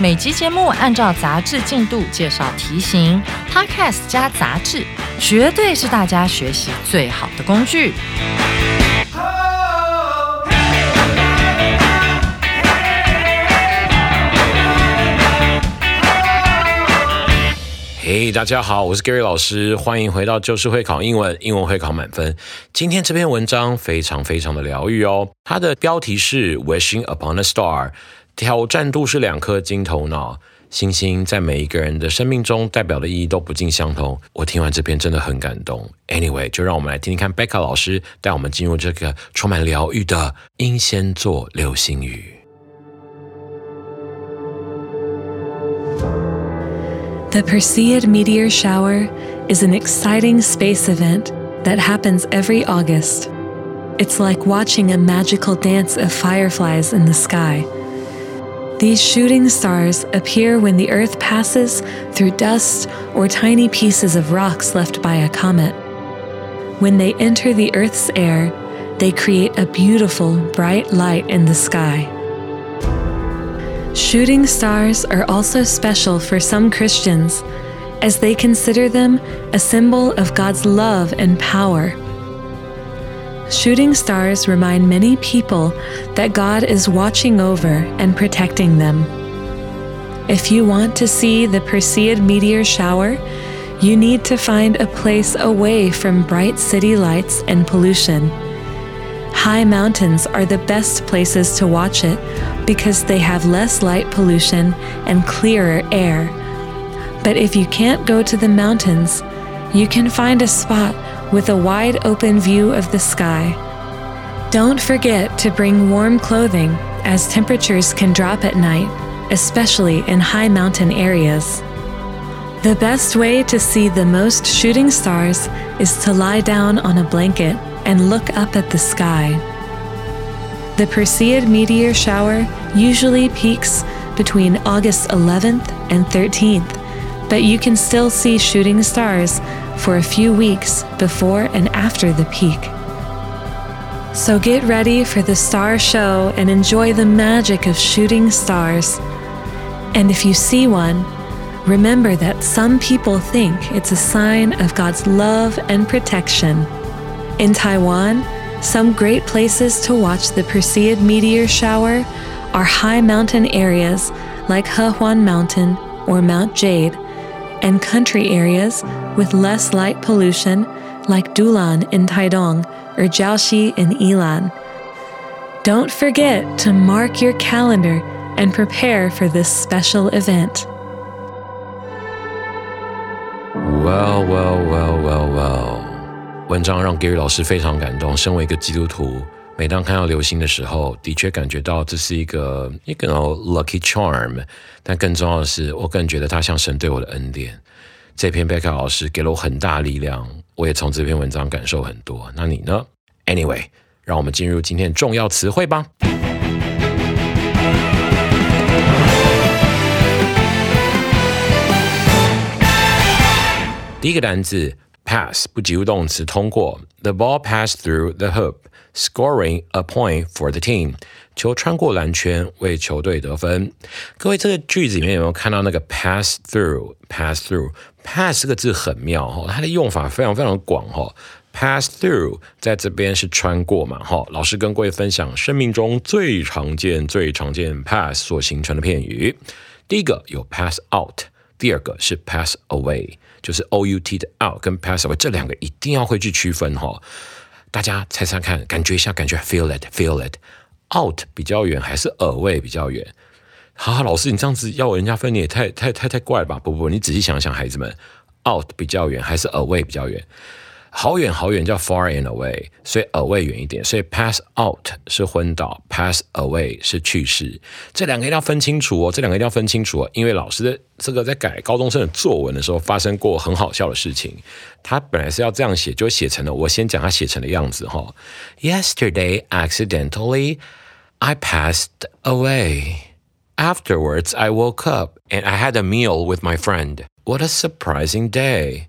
每集节目按照杂志进度介绍题型，Podcast 加杂志，绝对是大家学习最好的工具。嘿，大家好，我是 Gary 老师，欢迎回到就是会考英文，英文会考满分。今天这篇文章非常非常的疗愈哦，它的标题是 Wishing upon a star，挑战度是两颗金头脑。星星在每一个人的生命中代表的意义都不尽相同。我听完这篇真的很感动。Anyway，就让我们来听听看 Becca 老师带我们进入这个充满疗愈的英仙座流星雨。The Perseid meteor shower is an exciting space event that happens every August. It's like watching a magical dance of fireflies in the sky. These shooting stars appear when the Earth passes through dust or tiny pieces of rocks left by a comet. When they enter the Earth's air, they create a beautiful, bright light in the sky. Shooting stars are also special for some Christians, as they consider them a symbol of God's love and power. Shooting stars remind many people that God is watching over and protecting them. If you want to see the Perseid meteor shower, you need to find a place away from bright city lights and pollution. High mountains are the best places to watch it because they have less light pollution and clearer air. But if you can't go to the mountains, you can find a spot with a wide open view of the sky. Don't forget to bring warm clothing as temperatures can drop at night, especially in high mountain areas. The best way to see the most shooting stars is to lie down on a blanket and look up at the sky. The Perseid meteor shower usually peaks between August 11th and 13th, but you can still see shooting stars for a few weeks before and after the peak. So get ready for the star show and enjoy the magic of shooting stars. And if you see one, remember that some people think it's a sign of God's love and protection. In Taiwan, some great places to watch the Perseid meteor shower are high mountain areas like Hehuan Mountain or Mount Jade, and country areas with less light pollution like Dulan in Taidong or Jiaoxi in Yilan. Don't forget to mark your calendar and prepare for this special event. Well, well, well, well, well. 文章让 Gary 老师非常感动。身为一个基督徒， 每当看到流星的时候，的确感觉到这是一个一个 lucky charm。但更重要的是，我个人觉得它像神对我的恩典。这篇贝克老师给了我很大力量，我也从这篇文章感受很多。那你呢？Anyway，让我们进入今天重要词汇吧。第一个单词 pass 不及物动词通过，the ball passed through the hoop scoring a point for the team，球穿过篮圈为球队得分。各位，这个句子里面有没有看到那个 pass through？pass through，pass 这个字很妙哈，它的用法非常非常广哈。pass through 在这边是穿过嘛哈，老师跟各位分享生命中最常见最常见 pass 所形成的片语。第一个有 pass out，第二个是 pass away，就是 out 的 out 跟 pass away 这两个一定要会去区分哈。大家猜猜看，感觉一下，感觉 feel it，feel it。out 比较远还是 away 比较远？哈哈，老师，你这样子要人家分，你也太太太太怪了吧？不不，你仔细想想，孩子们，out 比较远还是 away 比较远好远好远叫 far and away，所以 away 远一点，所以 pass out 是昏倒，pass away 是去世。这两个一定要分清楚哦，这两个一定要分清楚哦，因为老师的这个在改高中生的作文的时候发生过很好笑的事情。他本来是要这样写，就写成了我先讲他写成的样子哈。Yesterday accidentally I passed away. Afterwards I woke up and I had a meal with my friend. What a surprising day!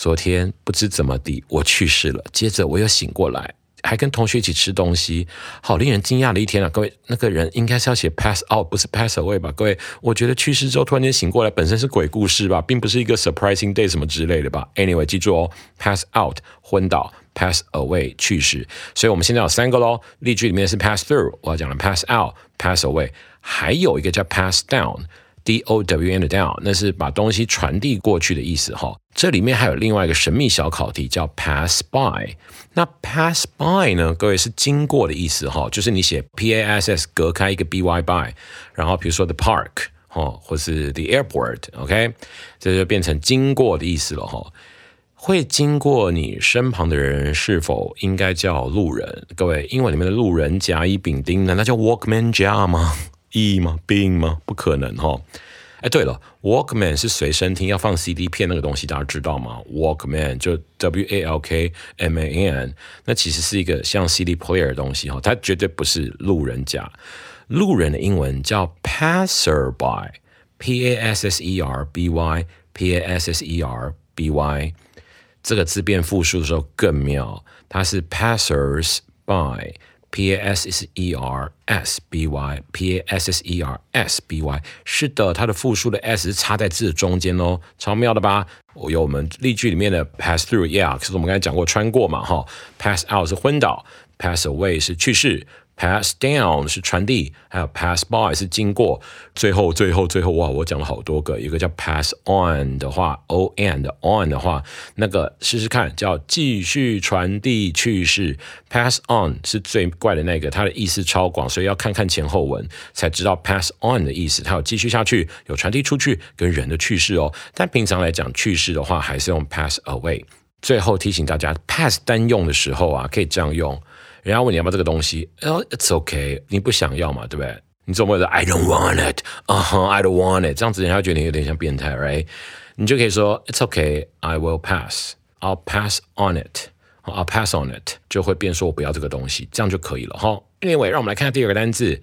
昨天不知怎么地，我去世了。接着我又醒过来，还跟同学一起吃东西，好令人惊讶的一天啊！各位，那个人应该是要写 pass out，不是 pass away 吧？各位，我觉得去世之后突然间醒过来，本身是鬼故事吧，并不是一个 surprising day 什么之类的吧？Anyway，记住哦，pass out 昏倒，pass away 去世。所以我们现在有三个喽，例句里面是 pass through，我要讲的 pass out，pass away，还有一个叫 pass down。D O W N 的 down，那是把东西传递过去的意思哈。这里面还有另外一个神秘小考题叫 pass by。那 pass by 呢，各位是经过的意思哈，就是你写 P A S S 隔开一个 B Y by，然后比如说 the park 哈，或是 the airport，OK，这就变成经过的意思了哈。会经过你身旁的人是否应该叫路人？各位，英文里面的路人甲乙丙丁，难道叫 walkman 加吗？E 吗？Being 吗？不可能哈！哎，对了，Walkman 是随身听，要放 CD 片那个东西，大家知道吗？Walkman 就 W A L K M A N，那其实是一个像 CD player 的东西哈，它绝对不是路人甲。路人的英文叫 passerby，P A S S E R B Y，P A S S E R B Y，这个字变复数的时候更妙，它是 passers by。P A S S E R S B Y P A S S E R S B Y 是的，它的复数的 s 是插在字的中间哦，超妙的吧？我有我们例句里面的 pass through，yeah，可是我们刚才讲过穿过嘛，哈，pass out 是昏倒，pass away 是去世。Pass down 是传递，还有 pass by 是经过。最后，最后，最后，哇！我讲了好多个，一个叫 pass on 的话，o and on 的话，那个试试看，叫继续传递去世。Pass on 是最怪的那个，它的意思超广，所以要看看前后文才知道 pass on 的意思。它有继续下去，有传递出去，跟人的去世哦。但平常来讲，去世的话还是用 pass away。最后提醒大家，pass 单用的时候啊，可以这样用。人家问你要不要这个东西，哦，It's okay，你不想要嘛，对不对？你总不会说 I don't want it，啊哈，I don't want it，这样子人家觉得你有点像变态，right？你就可以说 It's okay，I will pass，I'll pass on it，I'll pass on it，就会变说我不要这个东西，这样就可以了哈。Anyway，让我们来看下第二个单字，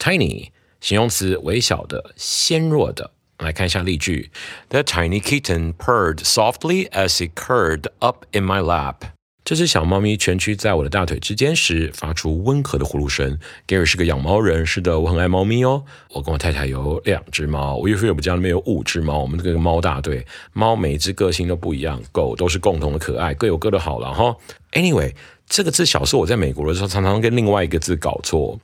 tiny，形容词，微小的，纤弱的。来看一下例句：The tiny kitten purred softly as it curled up in my lap。 这只小猫咪蜷曲在我的大腿之间时，发出温和的呼噜声。Gary 是个养猫人，是的，我很爱猫咪哦。我跟我太太有两只猫，我岳父岳母家里面有五只猫，我们这个猫大队。猫每一只个性都不一样，狗都是共同的可爱，各有各的好了哈。Anyway，这个字小时候我在美国的时候，常常跟另外一个字搞错。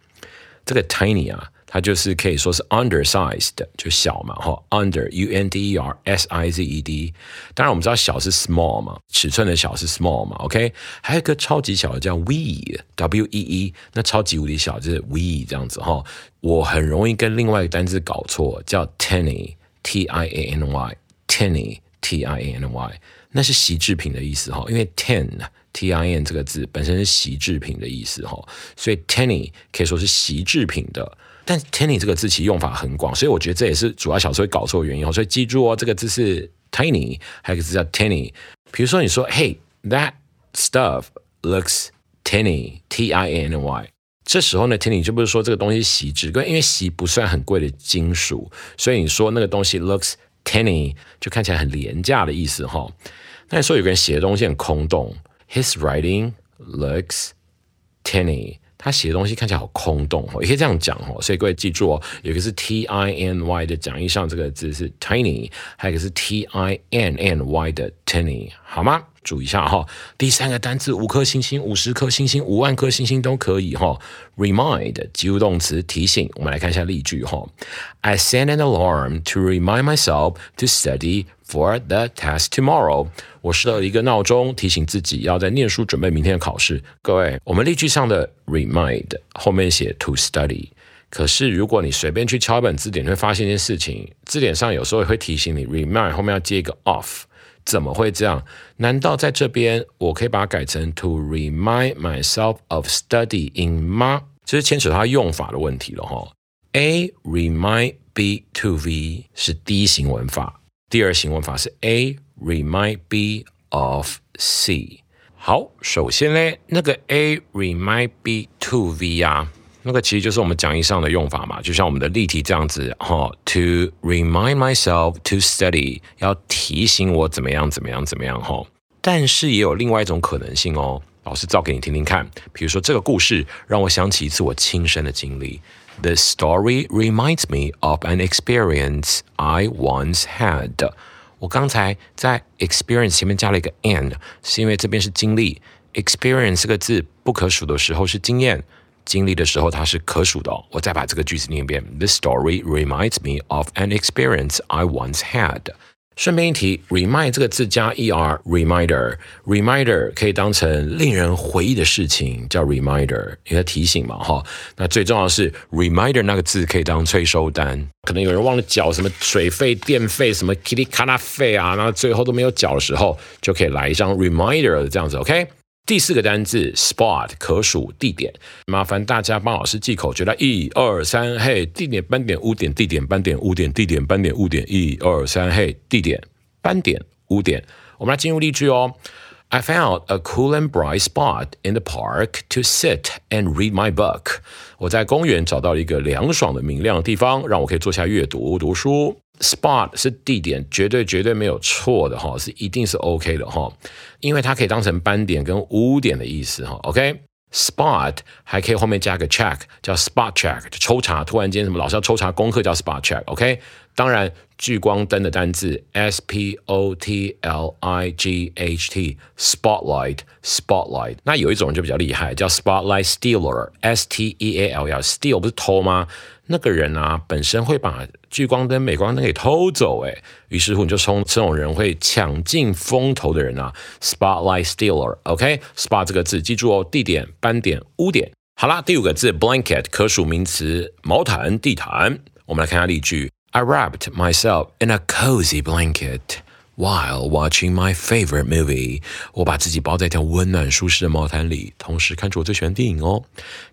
这个 tiny 啊。它就是可以说是 undersized，就小嘛，哈，under u n d e r s i z e d。当然我们知道小是 small 嘛，尺寸的小是 small 嘛，OK。还有一个超级小的叫 wee，w e e，那超级无敌小就是 wee 这样子哈。我很容易跟另外一个单词搞错，叫 tiny，t i a n y，tiny，t i a n y，那是习制品的意思哈，因为 ten，t i n 这个字本身是习制品的意思哈，所以 tiny 可以说是习制品的。但 tiny 这个字其实用法很广，所以我觉得这也是主要小时候搞错的原因哦。所以记住哦，这个字是 tiny，还有一个字叫 tiny。比如说你说，Hey，that stuff looks tiny，t i n y。这时候呢，tiny 就不是说这个东西锡质，因为锡不算很贵的金属，所以你说那个东西 looks tiny 就看起来很廉价的意思哈。那你说有个人写的东西很空洞，His writing looks tiny。他写的东西看起来好空洞哦，也可以这样讲哦。所以各位记住哦，有一个是 T I N Y 的讲义上这个字是 tiny，还有一个是 T I N N Y 的 tiny，好吗？注意一下哈。第三个单词，五颗星星、五十颗星星、五万颗星星都可以哈。Remind 及物动词提醒，我们来看一下例句哈。I set an alarm to remind myself to study for the test tomorrow。我设了一个闹钟，提醒自己要在念书准备明天的考试。各位，我们例句上的 remind 后面写 to study，可是如果你随便去敲一本字典，你会发现一件事情，字典上有时候也会提醒你 remind 后面要接一个 of。怎么会这样？难道在这边我可以把它改成 to remind myself of studying 吗？这是牵扯到用法的问题了哈。A remind B to V 是第一型文法，第二型文法是 A remind B of C。好，首先呢，那个 A remind B to V 啊。那个其实就是我们讲义上的用法嘛，就像我们的例题这样子哈。To remind myself to study，要提醒我怎么样怎么样怎么样哈。但是也有另外一种可能性哦，老师造给你听听看。比如说这个故事让我想起一次我亲身的经历。The story reminds me of an experience I once had。我刚才在 experience 前面加了一个 and，是因为这边是经历。experience 这个字不可数的时候是经验。经历的时候，它是可数的。我再把这个句子念一遍：This story reminds me of an experience I once had。顺便一提，remind 这个字加 er，reminder，reminder 可以当成令人回忆的事情，叫 reminder，因为提醒嘛，哈。那最重要的是，reminder 那个字可以当催收单，可能有人忘了缴什么水费、电费、什么 kitty 卡拉费啊，那最后都没有缴的时候，就可以来一张 reminder 这样子，OK。第四个单字 spot 可数地点，麻烦大家帮老师记口诀来，一二三，嘿，地点斑点污点，地点斑点污点，地点斑点污点，一二三，嘿，地点斑点污点。我们来进入例句哦。I found a cool and bright spot in the park to sit and read my book。我在公园找到了一个凉爽的明亮的地方，让我可以坐下阅读读书。Spot 是地点，绝对绝对没有错的哈，是一定是 OK 的哈，因为它可以当成斑点跟污点的意思哈。OK，Spot 还可以后面加个 check，叫 Spot check，就抽查。突然间什么老师要抽查功课叫 Spot check。OK，当然聚光灯的单字 S P O T L I G H T，Spotlight，Spotlight。那有一种人就比较厉害，叫 Spotlight Stealer，S T E A L L，Steal 不是偷吗？那个人啊，本身会把聚光灯、镁光灯给偷走，哎，于是乎你就从这种人会抢尽风头的人啊，spotlight stealer，OK，spot 这个字记住哦，地点、斑点、污点。好啦，第五个字 blanket 可数名词，毛毯、地毯。我们来看下例句 ：I wrapped myself in a cozy blanket while watching my favorite movie。我把自己包在一条温暖舒适的毛毯里，同时看着我最喜欢的电影哦。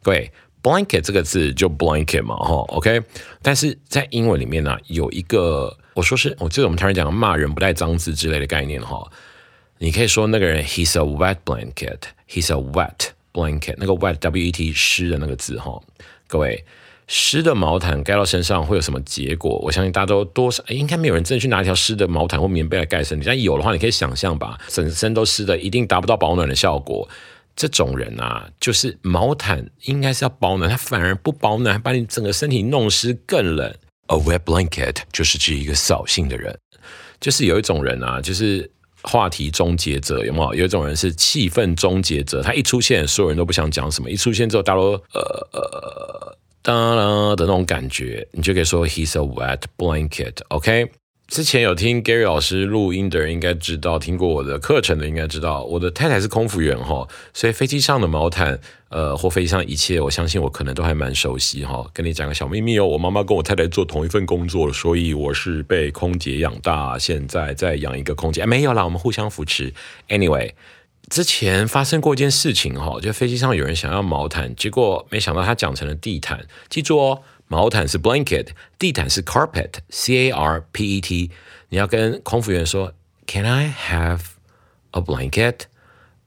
各位。blanket 这个字就 blanket 嘛，哈，OK。但是在英文里面呢，有一个我说是，我记得我们台湾讲骂人不带脏字之类的概念，哈。你可以说那个人 he's a wet blanket，he's a wet blanket，那个 wet w e t 湿的那个字，哈。各位， 湿的毛毯盖到身上会有什么结果？我相信大家都多少应该没有人真的去拿一条湿的毛毯或棉被来盖身体，但有的话，你可以想象吧，整身都湿的，一定达不到保暖的效果。这种人啊，就是毛毯应该是要保暖，他反而不保暖，还把你整个身体弄湿更冷。A wet blanket 就是指一个扫兴的人，就是有一种人啊，就是话题终结者，有没有？有一种人是气氛终结者，他一出现，所有人都不想讲什么；一出现之后，大家都呃呃当当的那种感觉，你就可以说 He's a wet blanket，OK。之前有听 Gary 老师录音的人应该知道，听过我的课程的应该知道，我的太太是空服员哈，所以飞机上的毛毯，呃，或飞机上一切，我相信我可能都还蛮熟悉哈。跟你讲个小秘密哦，我妈妈跟我太太做同一份工作，所以我是被空姐养大，现在在养一个空姐，没有啦，我们互相扶持。Anyway，之前发生过一件事情哈，就飞机上有人想要毛毯，结果没想到他讲成了地毯，记住哦。毛毯是 blanket，地毯是 carpet，c a r p e t。你要跟空服员说，Can I have a blanket？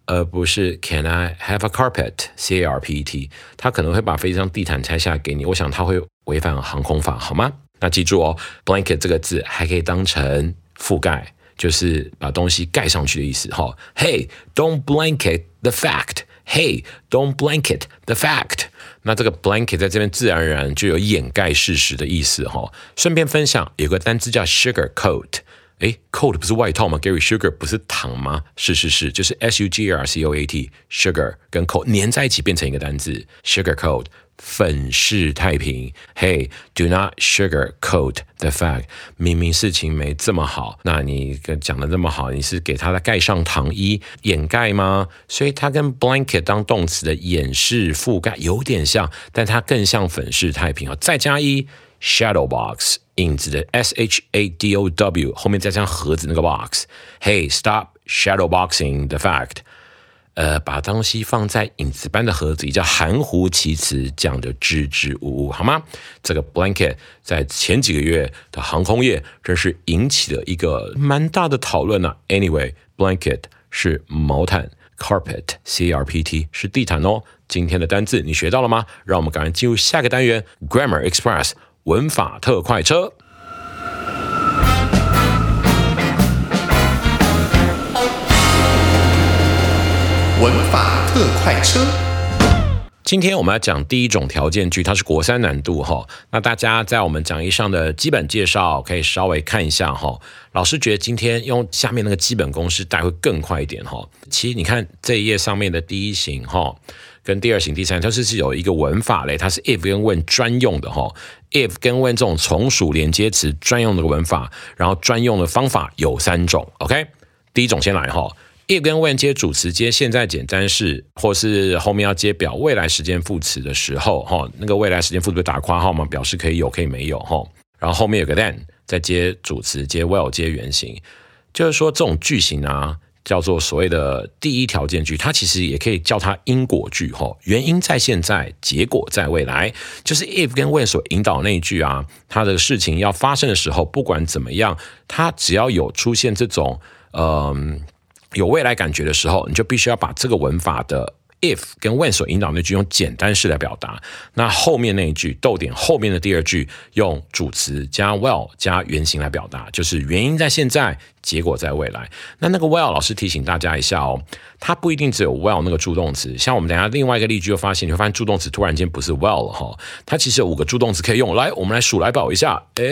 而不是 Can I have a carpet？c a r p e t。他可能会把飞机上地毯拆下来给你，我想他会违反航空法，好吗？那记住哦，blanket 这个字还可以当成覆盖，就是把东西盖上去的意思。哈，Hey，don't blanket the fact。Hey，don't blanket the fact。那这个 blanket 在这边自然而然就有掩盖事实的意思哈。顺便分享，有个单词叫 sugar coat。诶 c o a t 不是外套吗？Gary sugar 不是糖吗？是是是，就是 S U G A R C O A T sugar 跟 coat 粘在一起变成一个单字，sugar coat。粉饰太平，Hey，do not sugarcoat the fact。明明事情没这么好，那你讲的这么好，你是给他盖上糖衣掩盖吗？所以它跟 blanket 当动词的掩饰覆盖有点像，但它更像粉饰太平啊。再加一 shadow box 影子的 S H A D O W 后面再加上盒子那个 box。Hey, stop shadow boxing the fact。呃，把东西放在影子般的盒子里，叫含糊其辞，讲的支支吾吾，好吗？这个 blanket 在前几个月的航空业真是引起了一个蛮大的讨论呢。Anyway，blanket 是毛毯，carpet C R P T 是地毯哦。今天的单字你学到了吗？让我们赶快进入下个单元 Grammar Express 文法特快车。文法特快车。今天我们要讲第一种条件句，它是国三难度哈。那大家在我们讲义上的基本介绍可以稍微看一下哈。老师觉得今天用下面那个基本公式带会更快一点哈。其实你看这一页上面的第一型哈，跟第二型、第三，它是是有一个文法嘞，它是 if 跟 when 专用的哈。if 跟 when 这种从属连接词专用的文法，然后专用的方法有三种。OK，第一种先来哈。If 跟 when 接主词接现在简单式，或是后面要接表未来时间副词的时候，哈，那个未来时间副词打括号嘛，表示可以有可以没有哈。然后后面有个 then，再接主词接 will 接原形，就是说这种句型啊，叫做所谓的第一条件句，它其实也可以叫它因果句哈。原因在现在，结果在未来，就是 if 跟 when 所引导那一句啊，它的事情要发生的时候，不管怎么样，它只要有出现这种嗯。有未来感觉的时候，你就必须要把这个文法的 if 跟 when 所引导那句用简单式来表达。那后面那一句逗点后面的第二句用主词加 well 加原形来表达，就是原因在现在，结果在未来。那那个 well 老师提醒大家一下哦，它不一定只有 well 那个助动词。像我们等下另外一个例句就发现，你会发现助动词突然间不是 well 了哈，它其实有五个助动词可以用。来，我们来数来宝一下。哎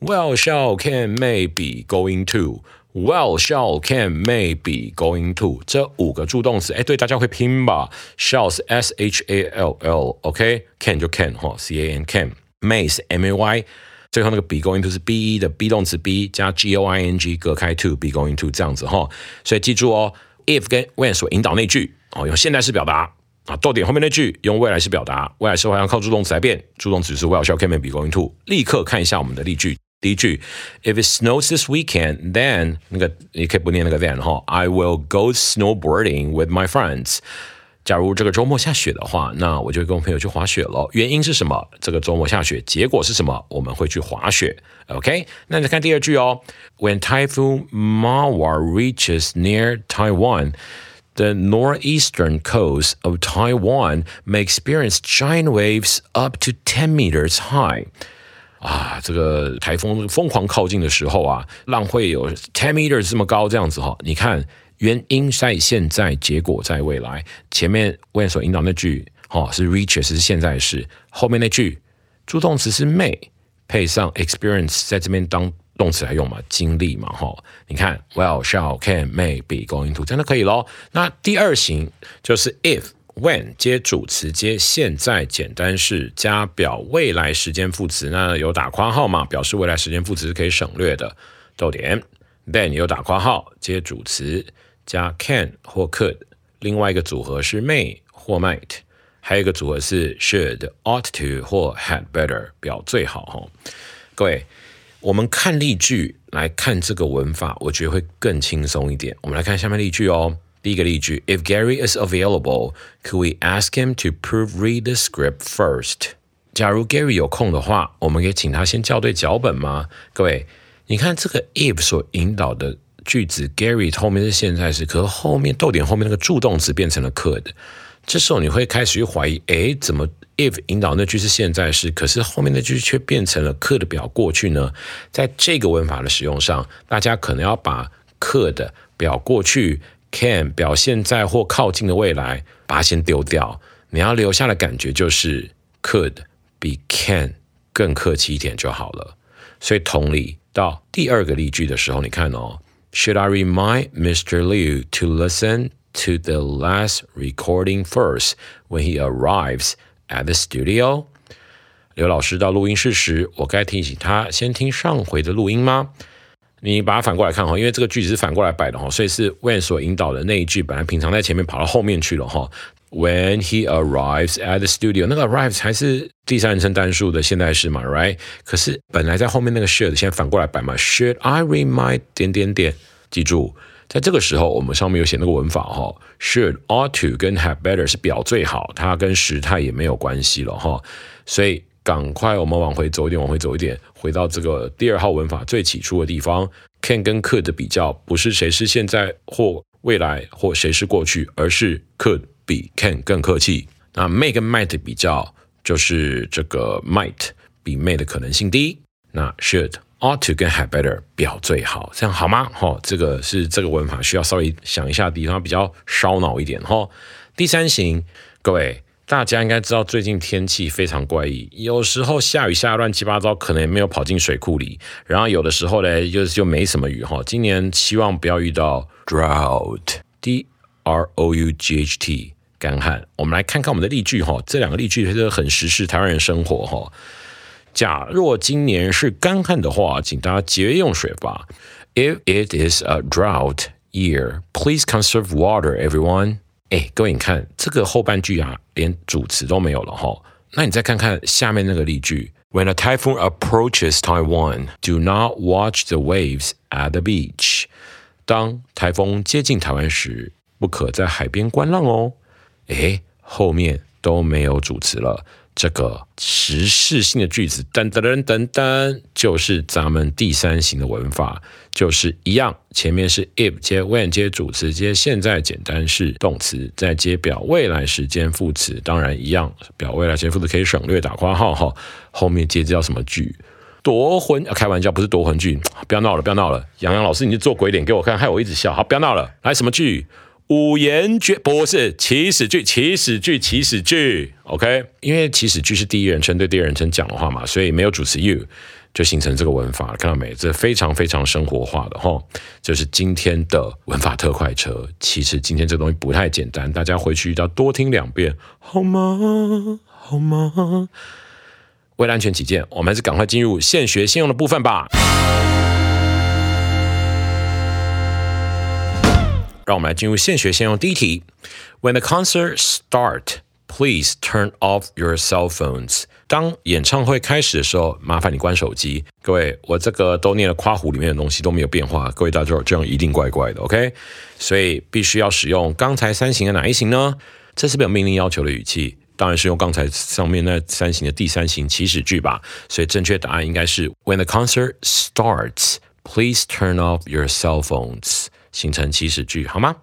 ，well shall can may be going to。Well, shall, can, may, be, going to 这五个助动词，哎，对，大家会拼吧？Shall 是 s h a l l，OK？Can 就 can 哈，c a n can，may 是 m a y，最后那个 be going to 是 be 的 be 动词 be 加 g o i n g 隔开 to be going to 这样子哈，所以记住哦，if 跟 when 所引导那句哦，用现在式表达啊，逗点后面那句用未来式表达，未来式话要靠助动词来变，助动词是 well, shall, can, may, be, going to。立刻看一下我们的例句。第一句，If it snows this weekend, then 那个你可以不念那个 then 哈，I will go snowboarding with my friends。假如这个周末下雪的话，那我就跟我朋友去滑雪了。原因是什么？这个周末下雪，结果是什么？我们会去滑雪。OK，那再看第二句哦。When Typhoon Mawar reaches near Taiwan, the northeastern coast of Taiwan may experience giant waves up to 10 meters high. 啊，这个台风疯狂靠近的时候啊，浪会有 ten meters 这么高，这样子哈。你看，原因在现在，结果在未来。前面 when 所引导那句哈是 reaches 是现在时，后面那句助动词是 may 配上 experience 在这边当动词来用嘛，经历嘛哈。你看，well shall can may be going to 真的可以咯。那第二型就是 if。When 接主词接现在简单式加表未来时间副词，那有打括号嘛？表示未来时间副词是可以省略的。逗点。Then 有打括号接主词加 can 或 could，另外一个组合是 may 或 might，还有一个组合是 should、ought to 或 had better，表最好哈。各位，我们看例句来看这个文法，我觉得会更轻松一点。我们来看下面例句哦。第一个例句：If Gary is available, could we ask him to proofread the script first？假如 Gary 有空的话，我们可以请他先校对脚本吗？各位，你看这个 if 所引导的句子，Gary 后面是现在时，可是后面逗点后面那个助动词变成了 could。这时候你会开始去怀疑：哎，怎么 if 引导那句是现在时，可是后面那句却变成了 could 表过去呢？在这个文法的使用上，大家可能要把 could 表过去。Can 表现在或靠近的未来，把它先丢掉。你要留下的感觉就是 could 比 can 更客气一点就好了。所以同理，到第二个例句的时候，你看哦，Should I remind Mr. Liu to listen to the last recording first when he arrives at the studio？刘老师到录音室时，我该提醒他先听上回的录音吗？你把它反过来看哈，因为这个句子是反过来摆的哈，所以是 when 所引导的那一句，本来平常在前面跑到后面去了哈。When he arrives at the studio，那个 arrives 还是第三人称单数的现在式嘛，right？可是本来在后面那个 should 现在反过来摆嘛，Should I remind 点点点？记住，在这个时候我们上面有写那个文法哈，should ought to 跟 have better 是表最好，它跟时态也没有关系了哈，所以赶快我们往回走一点，往回走一点，回到这个第二号文法最起初的地方，can 跟 could 的比较，不是谁是现在或未来或谁是过去，而是 could。比 can 更客气。那 may 跟 might 的比较，就是这个 might 比 may 的可能性低。那 should ought to 跟 had better 表最好，这样好吗？哈，这个是这个文法需要稍微想一下的地方，比较烧脑一点。哈，第三型，各位大家应该知道，最近天气非常怪异，有时候下雨下乱七八糟，可能也没有跑进水库里。然后有的时候呢，就就没什么雨。哈，今年希望不要遇到 drought，d r o u g h t。干旱，我们来看看我们的例句哈，这两个例句其实很实事台湾人生活哈。假若今年是干旱的话，请大家节约用水吧。If it is a drought year, please conserve water, everyone。哎，各位你看这个后半句啊，连主词都没有了哈。那你再看看下面那个例句：When a typhoon approaches Taiwan, do not watch the waves at the beach。当台风接近台湾时，不可在海边观浪哦。哎，后面都没有主词了。这个时事性的句子，噔噔噔噔噔，就是咱们第三型的文法，就是一样。前面是 if 接 when 接主词接现在简单式动词，再接表未来时间副词。当然一样，表未来时间副词可以省略打括号哈。后面接着叫什么句？夺魂啊？开玩笑，不是夺魂句。不要闹了，不要闹了。杨洋老师，你就做鬼脸给我看，害我一直笑。好，不要闹了。来，什么句？五言绝不是祈使句，祈使句，祈使句，OK？因为祈使句是第一人称对第二人称讲的话嘛，所以没有主词 you 就形成这个文法，看到没？这非常非常生活化的哈，就是今天的文法特快车。其实今天这东西不太简单，大家回去要多听两遍，好吗？好吗？为了安全起见，我们还是赶快进入现学现用的部分吧。让我们来进入现学现用第一题。When the concert starts, please turn off your cell phones。当演唱会开始的时候，麻烦你关手机。各位，我这个都念了夸弧里面的东西都没有变化。各位大家这样一定怪怪的，OK？所以必须要使用刚才三型的哪一型呢？这是不是有命令要求的语气？当然是用刚才上面那三型的第三型祈使句吧。所以正确答案应该是 When the concert starts, please turn off your cell phones。形成祈使句好吗？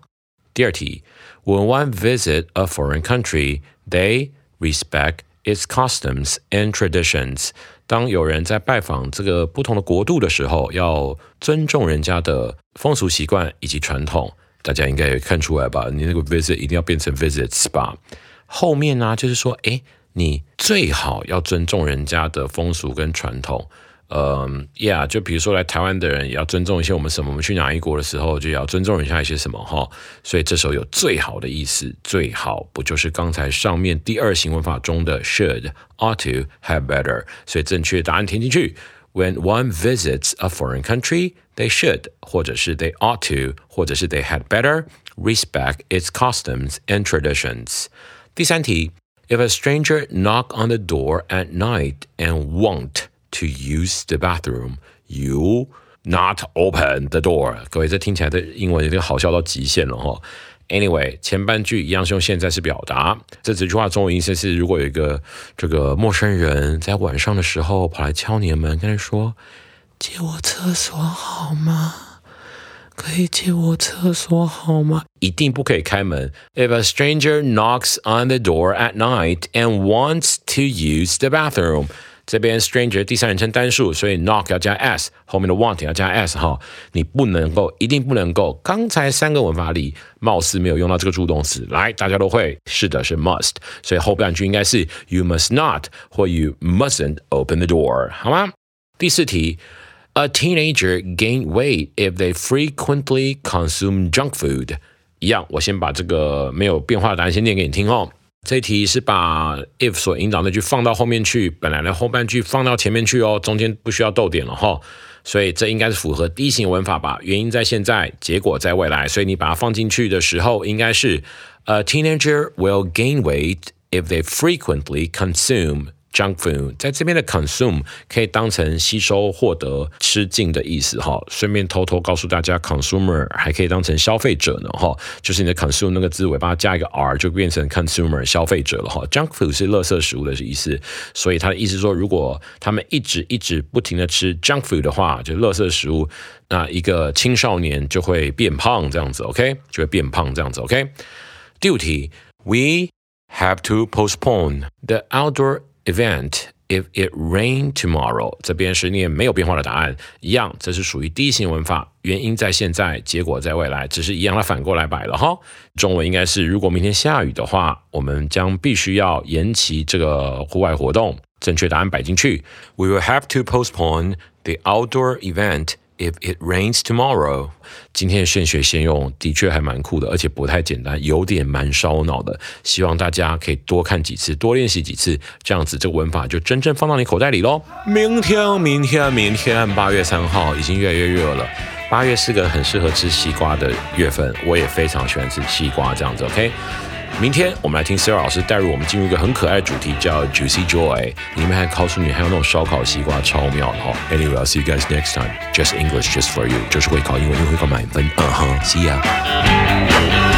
第二题，When one visit a foreign country, they respect its customs and traditions。当有人在拜访这个不同的国度的时候，要尊重人家的风俗习惯以及传统。大家应该也看出来吧？你那个 visit 一定要变成 visits 吧？后面呢，就是说，哎，你最好要尊重人家的风俗跟传统。嗯，Yeah，就比如说来台湾的人也要尊重一些我们什么，我们去哪一国的时候就要尊重一下一些什么哈。所以这时候有最好的意思，最好不就是刚才上面第二型文法中的 should、ought to、have better。所以正确答案填进去：When one visits a foreign country, they should，或者是 they ought to，或者是 they had better respect its customs and traditions。第三题：If a stranger knock on the door at night and won't To use the bathroom, you not open the door。各位，这听起来的英文有点好笑到极限了哈。Anyway，前半句一样是用现在式表达。这几句话中文意思是：如果有一个这个陌生人在晚上的时候跑来敲你的门，跟你说：“借我厕所好吗？可以借我厕所好吗？”一定不可以开门。If a stranger knocks on the door at night and wants to use the bathroom。 这边 stranger 第三人称单数，所以 knock 要加 s，后面的 want 要加 s 哈，你不能够，一定不能够。刚才三个文法里，貌似没有用到这个助动词，来，大家都会，是的，是 must，所以后半句应该是 you must not 或 you mustn't open the door，好吗？第四题，a teenager gain weight if they frequently consume junk food，一样，我先把这个没有变化的答案先念给你听哦。这一题是把 if 所引导那句放到后面去，本来的后半句放到前面去哦，中间不需要逗点了哈。所以这应该是符合第一型文法吧？原因在现在，结果在未来，所以你把它放进去的时候，应该是 A teenager will gain weight if they frequently consume。Junk food 在这边的 consume 可以当成吸收、获得、吃进的意思哈。顺便偷偷告诉大家，consumer 还可以当成消费者呢哈。就是你的 consume 那个字尾巴加一个 r 就变成 consumer 消费者了哈。Junk food 是垃圾食物的意思，所以他的意思说，如果他们一直一直不停的吃 junk food 的话，就垃圾食物，那一个青少年就会变胖这样子，OK，就会变胖这样子，OK。第五题，We have to postpone the outdoor event if it rain tomorrow，这边是念没有变化的答案，一样，这是属于第一型文法，原因在现在，结果在未来，只是一样，它反过来摆了哈。中文应该是，如果明天下雨的话，我们将必须要延期这个户外活动。正确答案摆进去，We will have to postpone the outdoor event. If it rains tomorrow，今天的现学现用的确还蛮酷的，而且不太简单，有点蛮烧脑的。希望大家可以多看几次，多练习几次，这样子这个文法就真正放到你口袋里喽。明天，明天，明天，八月三号已经越来越热了。八月是个很适合吃西瓜的月份，我也非常喜欢吃西瓜，这样子 OK。明天我们来听 Sarah 老师带入我们进入一个很可爱的主题，叫 Juicy Joy。里面还告诉你，还有那种烧烤西瓜，超妙的哈。Anyway，I'll see you guys next time. Just English, just for you，就是会考英文又会考满分。嗯哼，See ya。